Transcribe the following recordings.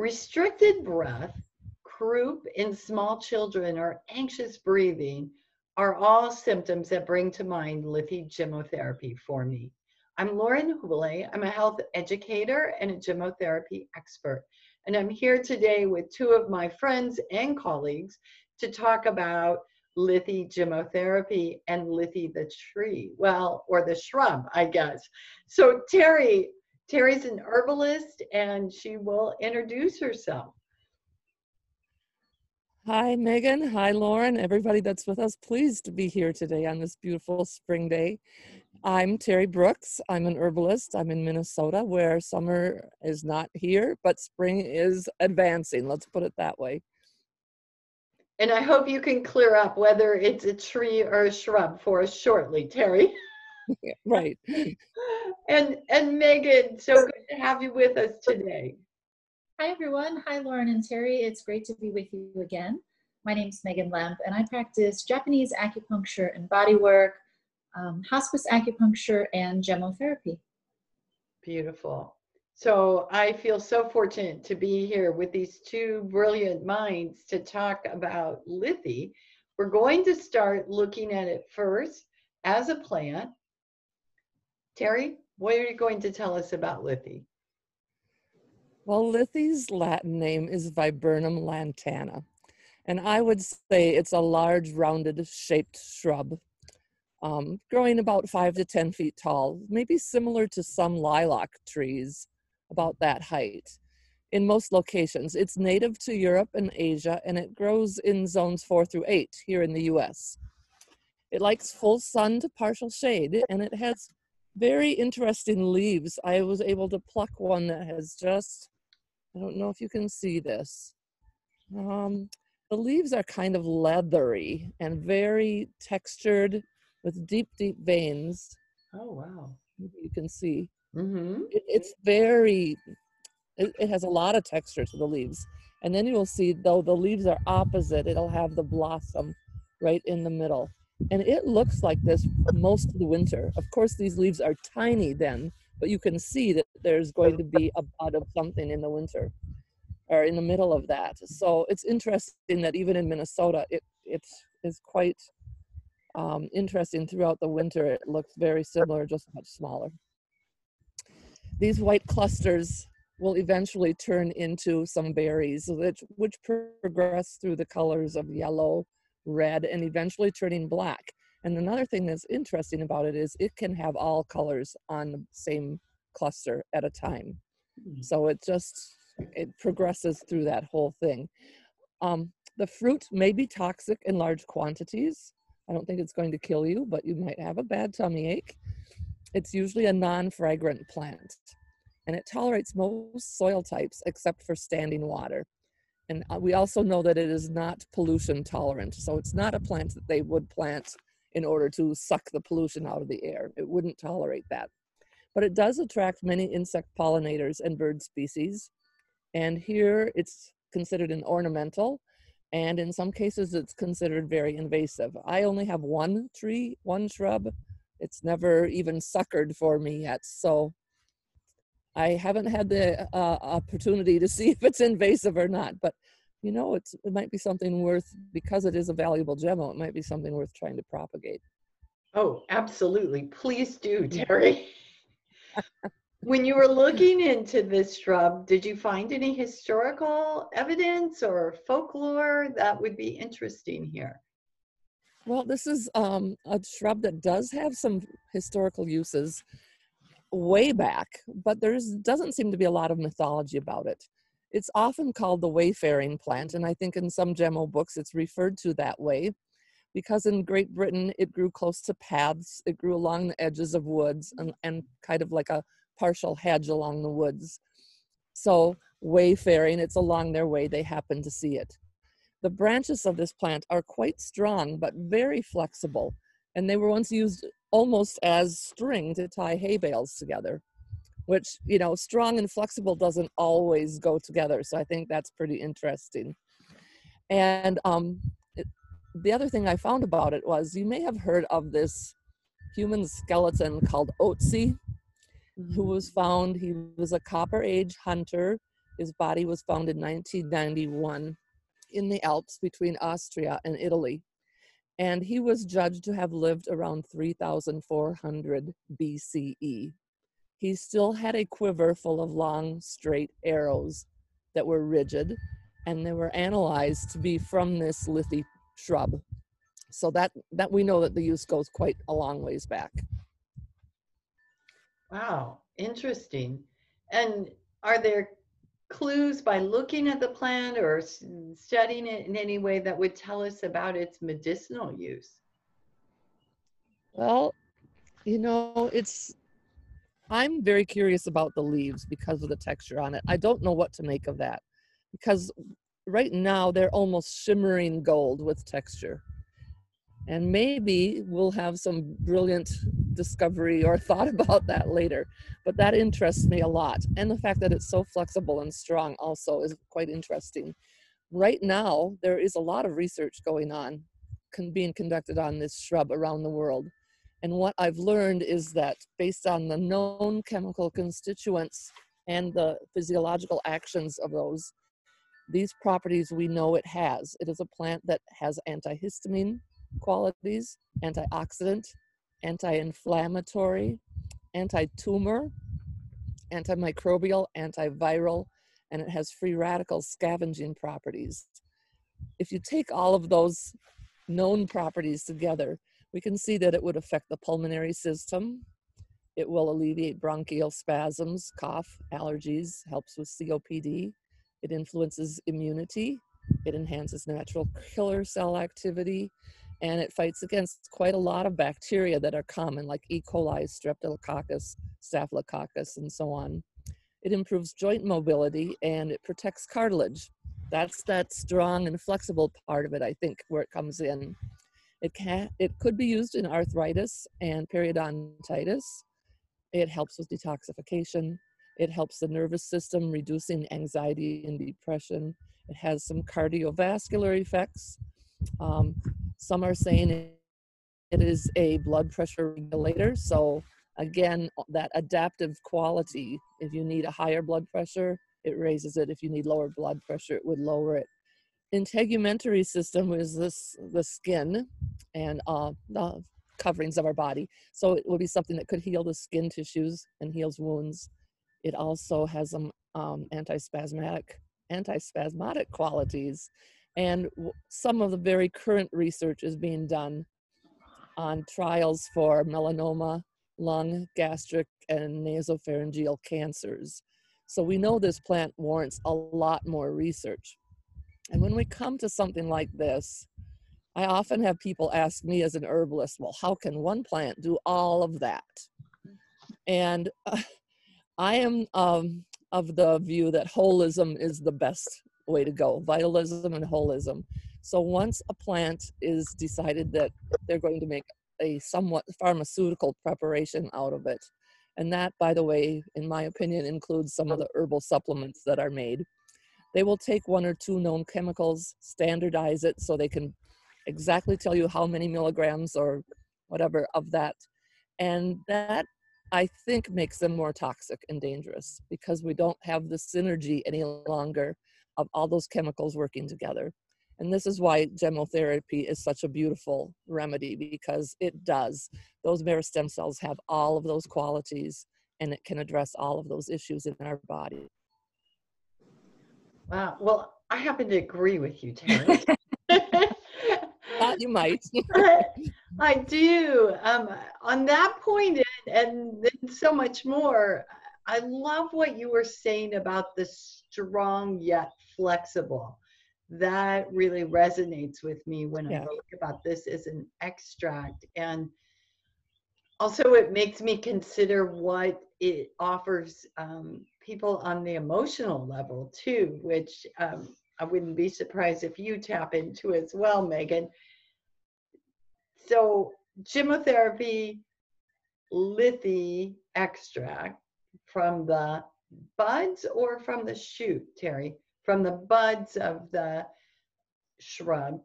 restricted breath, croup in small children, or anxious breathing are all symptoms that bring to mind lithy gemmotherapy for me. I'm Lauren Houle. I'm a health educator and a gemmotherapy expert. And I'm here today with two of my friends and colleagues to talk about lithy gemmotherapy and lithi the tree. Well, or the shrub, I guess. So Terry, Terry's an herbalist and she will introduce herself. Hi, Megan. Hi, Lauren. Everybody that's with us, pleased to be here today on this beautiful spring day. I'm Terry Brooks. I'm an herbalist. I'm in Minnesota where summer is not here, but spring is advancing. Let's put it that way. And I hope you can clear up whether it's a tree or a shrub for us shortly, Terry. right. and and Megan, so good to have you with us today. Hi everyone. Hi Lauren and Terry. It's great to be with you again. My name is Megan Lemp and I practice Japanese acupuncture and bodywork, um, hospice acupuncture, and gemmotherapy. Beautiful. So I feel so fortunate to be here with these two brilliant minds to talk about Lithi. We're going to start looking at it first as a plant. Terry, what are you going to tell us about lithy? Well, lithy's Latin name is Viburnum lantana. And I would say it's a large, rounded shaped shrub, um, growing about five to 10 feet tall, maybe similar to some lilac trees about that height in most locations. It's native to Europe and Asia, and it grows in zones four through eight here in the US. It likes full sun to partial shade, and it has very interesting leaves. I was able to pluck one that has just, I don't know if you can see this. Um, the leaves are kind of leathery and very textured with deep, deep veins. Oh, wow. You can see. Mm-hmm. It, it's very, it, it has a lot of texture to the leaves. And then you will see, though the leaves are opposite, it'll have the blossom right in the middle. And it looks like this most of the winter. Of course, these leaves are tiny then, but you can see that there's going to be a bud of something in the winter or in the middle of that. So it's interesting that even in Minnesota, it, it is quite um, interesting throughout the winter. It looks very similar, just much smaller these white clusters will eventually turn into some berries, which, which progress through the colors of yellow, red, and eventually turning black. And another thing that's interesting about it is it can have all colors on the same cluster at a time. Hmm. So it just, it progresses through that whole thing. Um, the fruit may be toxic in large quantities. I don't think it's going to kill you, but you might have a bad tummy ache. It's usually a non-fragrant plant and it tolerates most soil types except for standing water. And uh, we also know that it is not pollution tolerant. So it's not a plant that they would plant in order to suck the pollution out of the air. It wouldn't tolerate that. But it does attract many insect pollinators and bird species. And here it's considered an ornamental, and in some cases it's considered very invasive. I only have one tree, one shrub, it's never even suckered for me yet. So I haven't had the uh, opportunity to see if it's invasive or not, but you know, it's, it might be something worth, because it is a valuable gemmo, it might be something worth trying to propagate. Oh, absolutely. Please do, Terry. when you were looking into this shrub, did you find any historical evidence or folklore that would be interesting here? Well, this is um, a shrub that does have some historical uses way back, but there doesn't seem to be a lot of mythology about it. It's often called the wayfaring plant, and I think in some gemmo books it's referred to that way because in Great Britain it grew close to paths, it grew along the edges of woods and, and kind of like a partial hedge along the woods. So, wayfaring, it's along their way, they happen to see it. The branches of this plant are quite strong but very flexible, and they were once used almost as string to tie hay bales together, which, you know, strong and flexible doesn't always go together. So I think that's pretty interesting. And um, it, the other thing I found about it was you may have heard of this human skeleton called Otzi, who mm-hmm. was found, he was a Copper Age hunter His body was found in 1991 in the Alps between Austria and Italy. And he was judged to have lived around 3,400 BCE. He still had a quiver full of long, straight arrows that were rigid, and they were analyzed to be from this lithy shrub. So that, that we know that the use goes quite a long ways back. Wow, interesting. And are there clues by looking at the plant or studying it in any way that would tell us about its medicinal use? Well, you know, it's I'm very curious about the leaves because of the texture on it. I don't know what to make of that because right now they're almost shimmering gold with texture. And maybe we'll have some brilliant discovery or thought about that later. But that interests me a lot. And the fact that it's so flexible and strong also is quite interesting. Right now, there is a lot of research going on, con- being conducted on this shrub around the world. And what I've learned is that based on the known chemical constituents and the physiological actions of those, these properties we know it has. It is a plant that has antihistamine qualities, antioxidant, anti-inflammatory, anti-tumor, antimicrobial, antiviral, and it has free radical scavenging properties. If you take all of those known properties together, we can see that it would affect the pulmonary system. It will alleviate bronchial spasms, cough, allergies, helps with COPD. It influences immunity. It enhances natural killer cell activity. And it fights against quite a lot of bacteria that are common, like E. coli, streptococcus, staphylococcus, and so on. It improves joint mobility and it protects cartilage. That's that strong and flexible part of it, I think, where it comes in. It can it could be used in arthritis and periodontitis. It helps with detoxification. It helps the nervous system, reducing anxiety and depression. It has some cardiovascular effects. Um, some are saying it is a blood pressure regulator. So again, that adaptive quality. If you need a higher blood pressure, it raises it. If you need lower blood pressure, it would lower it integumentary system is this the skin and uh, the coverings of our body. So it would be something that could heal the skin tissues and heals wounds. It also has some um, antispasmodic antispasmodic qualities, and some of the very current research is being done on trials for melanoma, lung, gastric, and nasopharyngeal cancers. So we know this plant warrants a lot more research. And when we come to something like this, I often have people ask me as an herbalist, well, how can one plant do all of that? And uh, I am um, of the view that holism is the best way to go vitalism and holism. So once a plant is decided that they're going to make a somewhat pharmaceutical preparation out of it, and that, by the way, in my opinion, includes some of the herbal supplements that are made they will take one or two known chemicals, standardize it so they can exactly tell you how many milligrams or whatever of that. And that I think makes them more toxic and dangerous because we don't have the synergy any longer of all those chemicals working together. And this is why gemmotherapy is such a beautiful remedy because it does. Those stem cells have all of those qualities and it can address all of those issues in our body. Wow. Well, I happen to agree with you, Terry. Thought you might. I do. Um, on that point, and, and so much more, I love what you were saying about the strong yet flexible. That really resonates with me when yeah. I think about this as an extract. And also, it makes me consider what it offers um, people on the emotional level too, which um, I wouldn't be surprised if you tap into as well, Megan. So, gemmotherapy, lithy extract from the buds or from the shoot, Terry? From the buds of the shrub.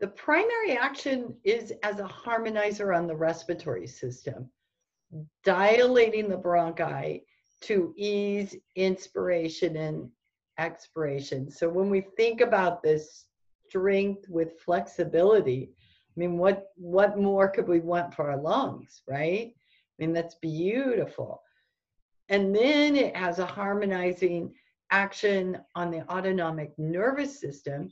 The primary action is as a harmonizer on the respiratory system, dilating the bronchi to ease inspiration and expiration. So when we think about this strength with flexibility, I mean, what what more could we want for our lungs, right? I mean, that's beautiful. And then it has a harmonizing action on the autonomic nervous system,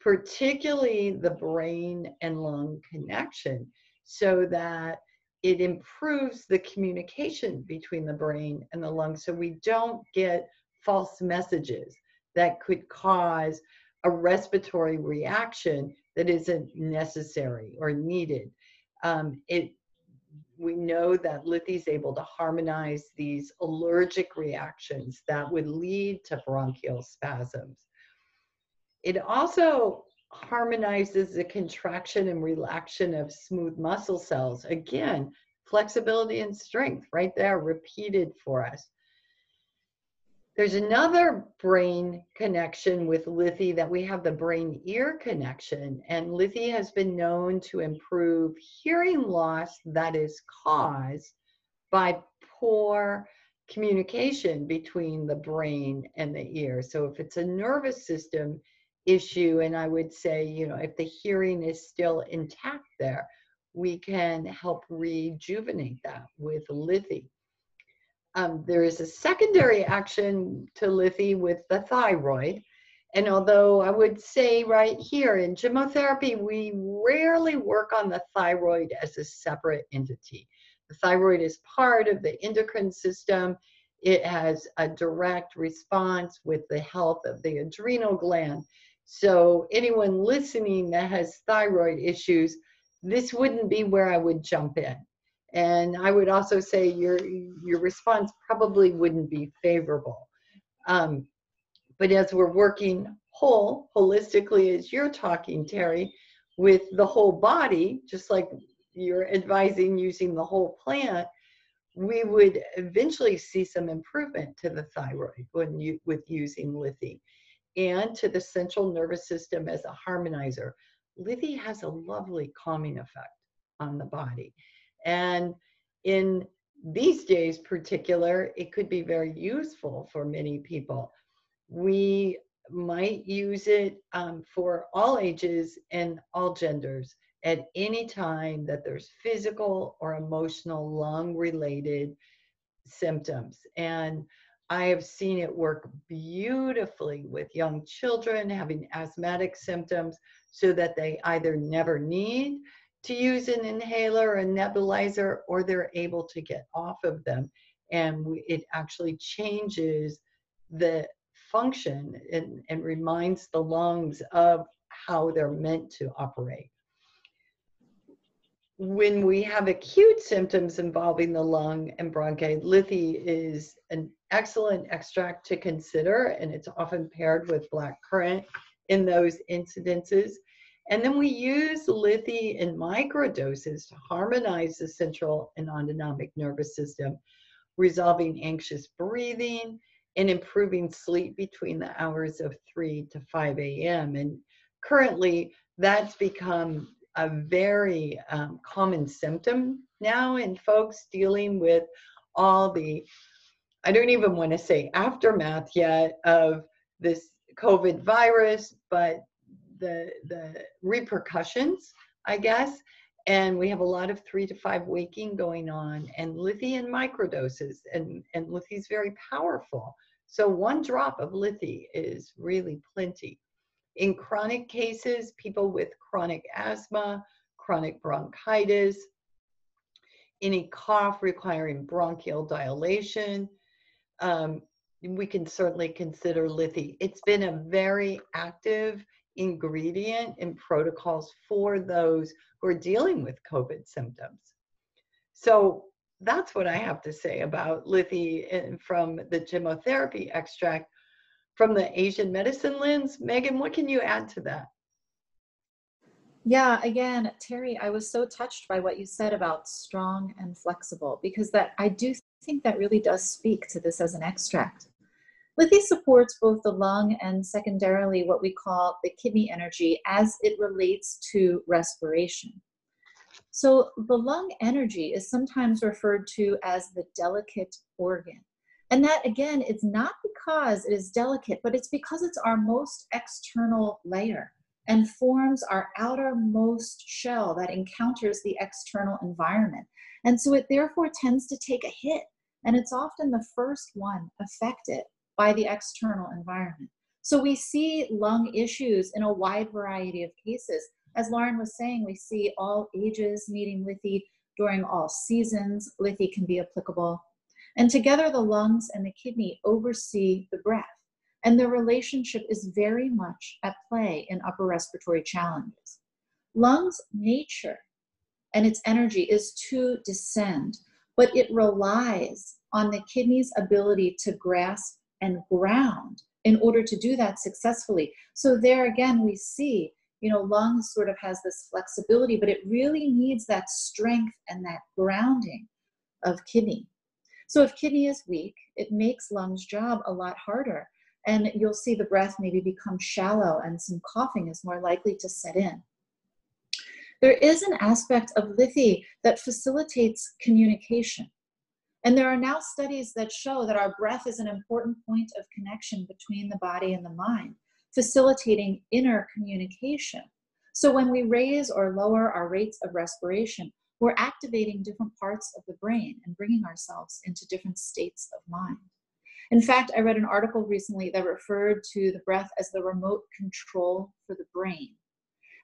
particularly the brain and lung connection, so that it improves the communication between the brain and the lungs so we don't get false messages that could cause a respiratory reaction that isn't necessary or needed. Um, it we know that lithy is able to harmonize these allergic reactions that would lead to bronchial spasms. It also harmonizes the contraction and relaxation of smooth muscle cells. Again, flexibility and strength right there repeated for us. There's another brain connection with Lithi that we have the brain ear connection, and Lithi has been known to improve hearing loss that is caused by poor communication between the brain and the ear. So, if it's a nervous system issue, and I would say, you know, if the hearing is still intact there, we can help rejuvenate that with lithy. Um, there is a secondary action to lithy with the thyroid. And although I would say right here in gemmotherapy, we rarely work on the thyroid as a separate entity. The thyroid is part of the endocrine system. It has a direct response with the health of the adrenal gland. So, anyone listening that has thyroid issues, this wouldn't be where I would jump in. And I would also say your your response probably wouldn't be favorable. Um, but as we're working whole, holistically, as you're talking, Terry, with the whole body, just like you're advising using the whole plant, we would eventually see some improvement to the thyroid when you with using lithy and to the central nervous system as a harmonizer. Lithy has a lovely calming effect on the body. And in these days particular, it could be very useful for many people. We might use it um, for all ages and all genders at any time that there's physical or emotional lung related symptoms. And I have seen it work beautifully with young children having asthmatic symptoms so that they either never need to use an inhaler, a nebulizer, or they're able to get off of them. And we, it actually changes the function and, and reminds the lungs of how they're meant to operate. When we have acute symptoms involving the lung and bronchi, lithy is an excellent extract to consider, and it's often paired with black currant in those incidences. And then we use lithy in microdoses to harmonize the central and autonomic nervous system, resolving anxious breathing and improving sleep between the hours of 3 to 5 a.m. And currently, that's become a very um, common symptom now in folks dealing with all the, I don't even want to say aftermath yet of this COVID virus, but the the repercussions, I guess. And we have a lot of three to five waking going on, and lithy in microdoses, and and lithy is very powerful. So one drop of lithy is really plenty. In chronic cases, people with chronic asthma, chronic bronchitis, any cough requiring bronchial dilation, um, we can certainly consider lithy. It's been a very active ingredient in protocols for those who are dealing with COVID symptoms. So that's what I have to say about lithi eh, from the gemmotherapy extract from the Asian medicine lens. Megan, what can you add to that? Yeah, again, Terry, I was so touched by what you said about strong and flexible because that I do think that really does speak to this as an extract. Lithy supports both the lung and secondarily what we call the kidney energy as it relates to respiration. So the lung energy is sometimes referred to as the delicate organ And that, again, it's not because it is delicate, but it's because it's our most external layer and forms our outermost shell that encounters the external environment. And so it therefore tends to take a hit. And it's often the first one affected by the external environment. So we see lung issues in a wide variety of cases. As Lauren was saying, we see all ages needing lithy during all seasons. Lithy can be applicable. And together, the lungs and the kidney oversee the breath. And the relationship is very much at play in upper respiratory challenges. Lungs' nature and its energy is to descend, but it relies on the kidney's ability to grasp and ground in order to do that successfully. So there again, we see, you know, lungs sort of has this flexibility, but it really needs that strength and that grounding of kidney. So if kidney is weak, it makes lungs job a lot harder. And you'll see the breath maybe become shallow and some coughing is more likely to set in. There is an aspect of lithy that facilitates communication. And there are now studies that show that our breath is an important point of connection between the body and the mind, facilitating inner communication. So when we raise or lower our rates of respiration, we're activating different parts of the brain and bringing ourselves into different states of mind. In fact, I read an article recently that referred to the breath as the remote control for the brain.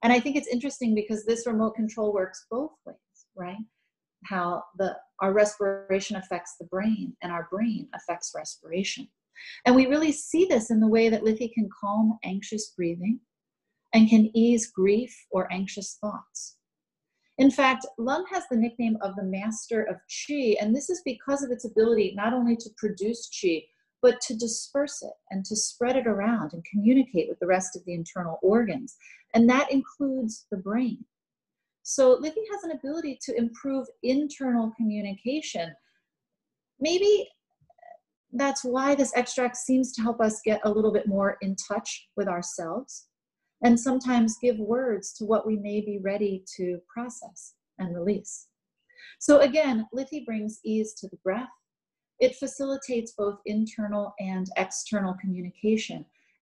And I think it's interesting because this remote control works both ways, right? How the our respiration affects the brain and our brain affects respiration. And we really see this in the way that Lithy can calm anxious breathing and can ease grief or anxious thoughts. In fact, lung has the nickname of the master of qi, and this is because of its ability not only to produce qi, but to disperse it and to spread it around and communicate with the rest of the internal organs. And that includes the brain. So Lithy has an ability to improve internal communication. Maybe that's why this extract seems to help us get a little bit more in touch with ourselves and sometimes give words to what we may be ready to process and release. So again, Lithi brings ease to the breath. It facilitates both internal and external communication,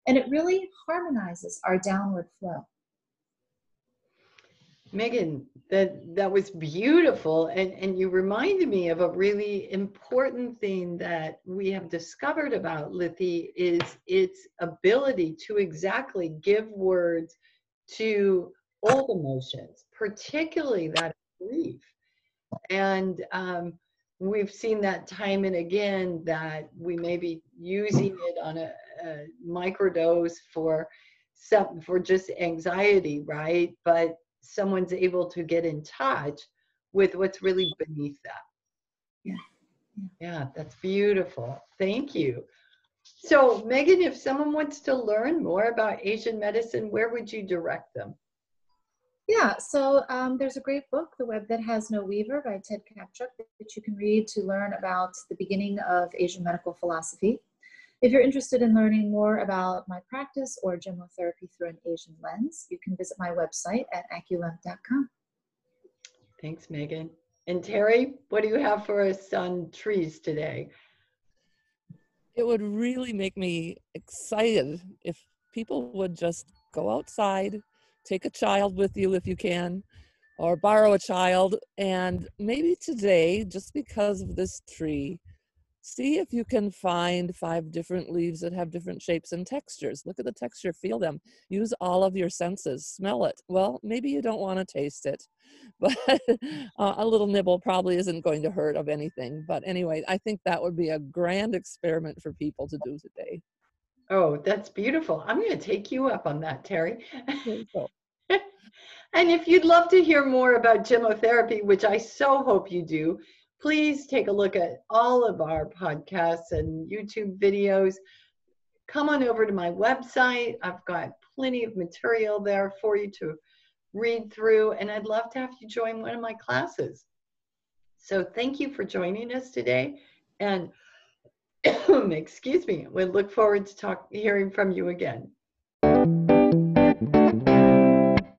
and it really harmonizes our downward flow. Megan, that that was beautiful, and and you reminded me of a really important thing that we have discovered about Lithy is its ability to exactly give words to all emotions, particularly that grief. And um, we've seen that time and again that we may be using it on a, a microdose for some for just anxiety, right? But someone's able to get in touch with what's really beneath that. Yeah. Yeah, that's beautiful. Thank you. So, Megan, if someone wants to learn more about Asian medicine, where would you direct them? Yeah, so um, there's a great book, The Web That Has No Weaver by Ted Kaptchuk, that you can read to learn about the beginning of Asian medical philosophy. If you're interested in learning more about my practice or gemmotherapy through an Asian lens, you can visit my website at aculemp.com. Thanks, Megan. And Terry, what do you have for us on trees today? It would really make me excited if people would just go outside, take a child with you if you can, or borrow a child, and maybe today, just because of this tree, see if you can find five different leaves that have different shapes and textures. Look at the texture, feel them. Use all of your senses. Smell it. Well, maybe you don't want to taste it, but uh, a little nibble probably isn't going to hurt of anything. But anyway, I think that would be a grand experiment for people to do today. Oh, that's beautiful. I'm going to take you up on that, Terry. and if you'd love to hear more about gemmotherapy, which I so hope you do, please take a look at all of our podcasts and YouTube videos. Come on over to my website. I've got plenty of material there for you to read through, and I'd love to have you join one of my classes. So thank you for joining us today, and excuse me, we look forward to talk, hearing from you again.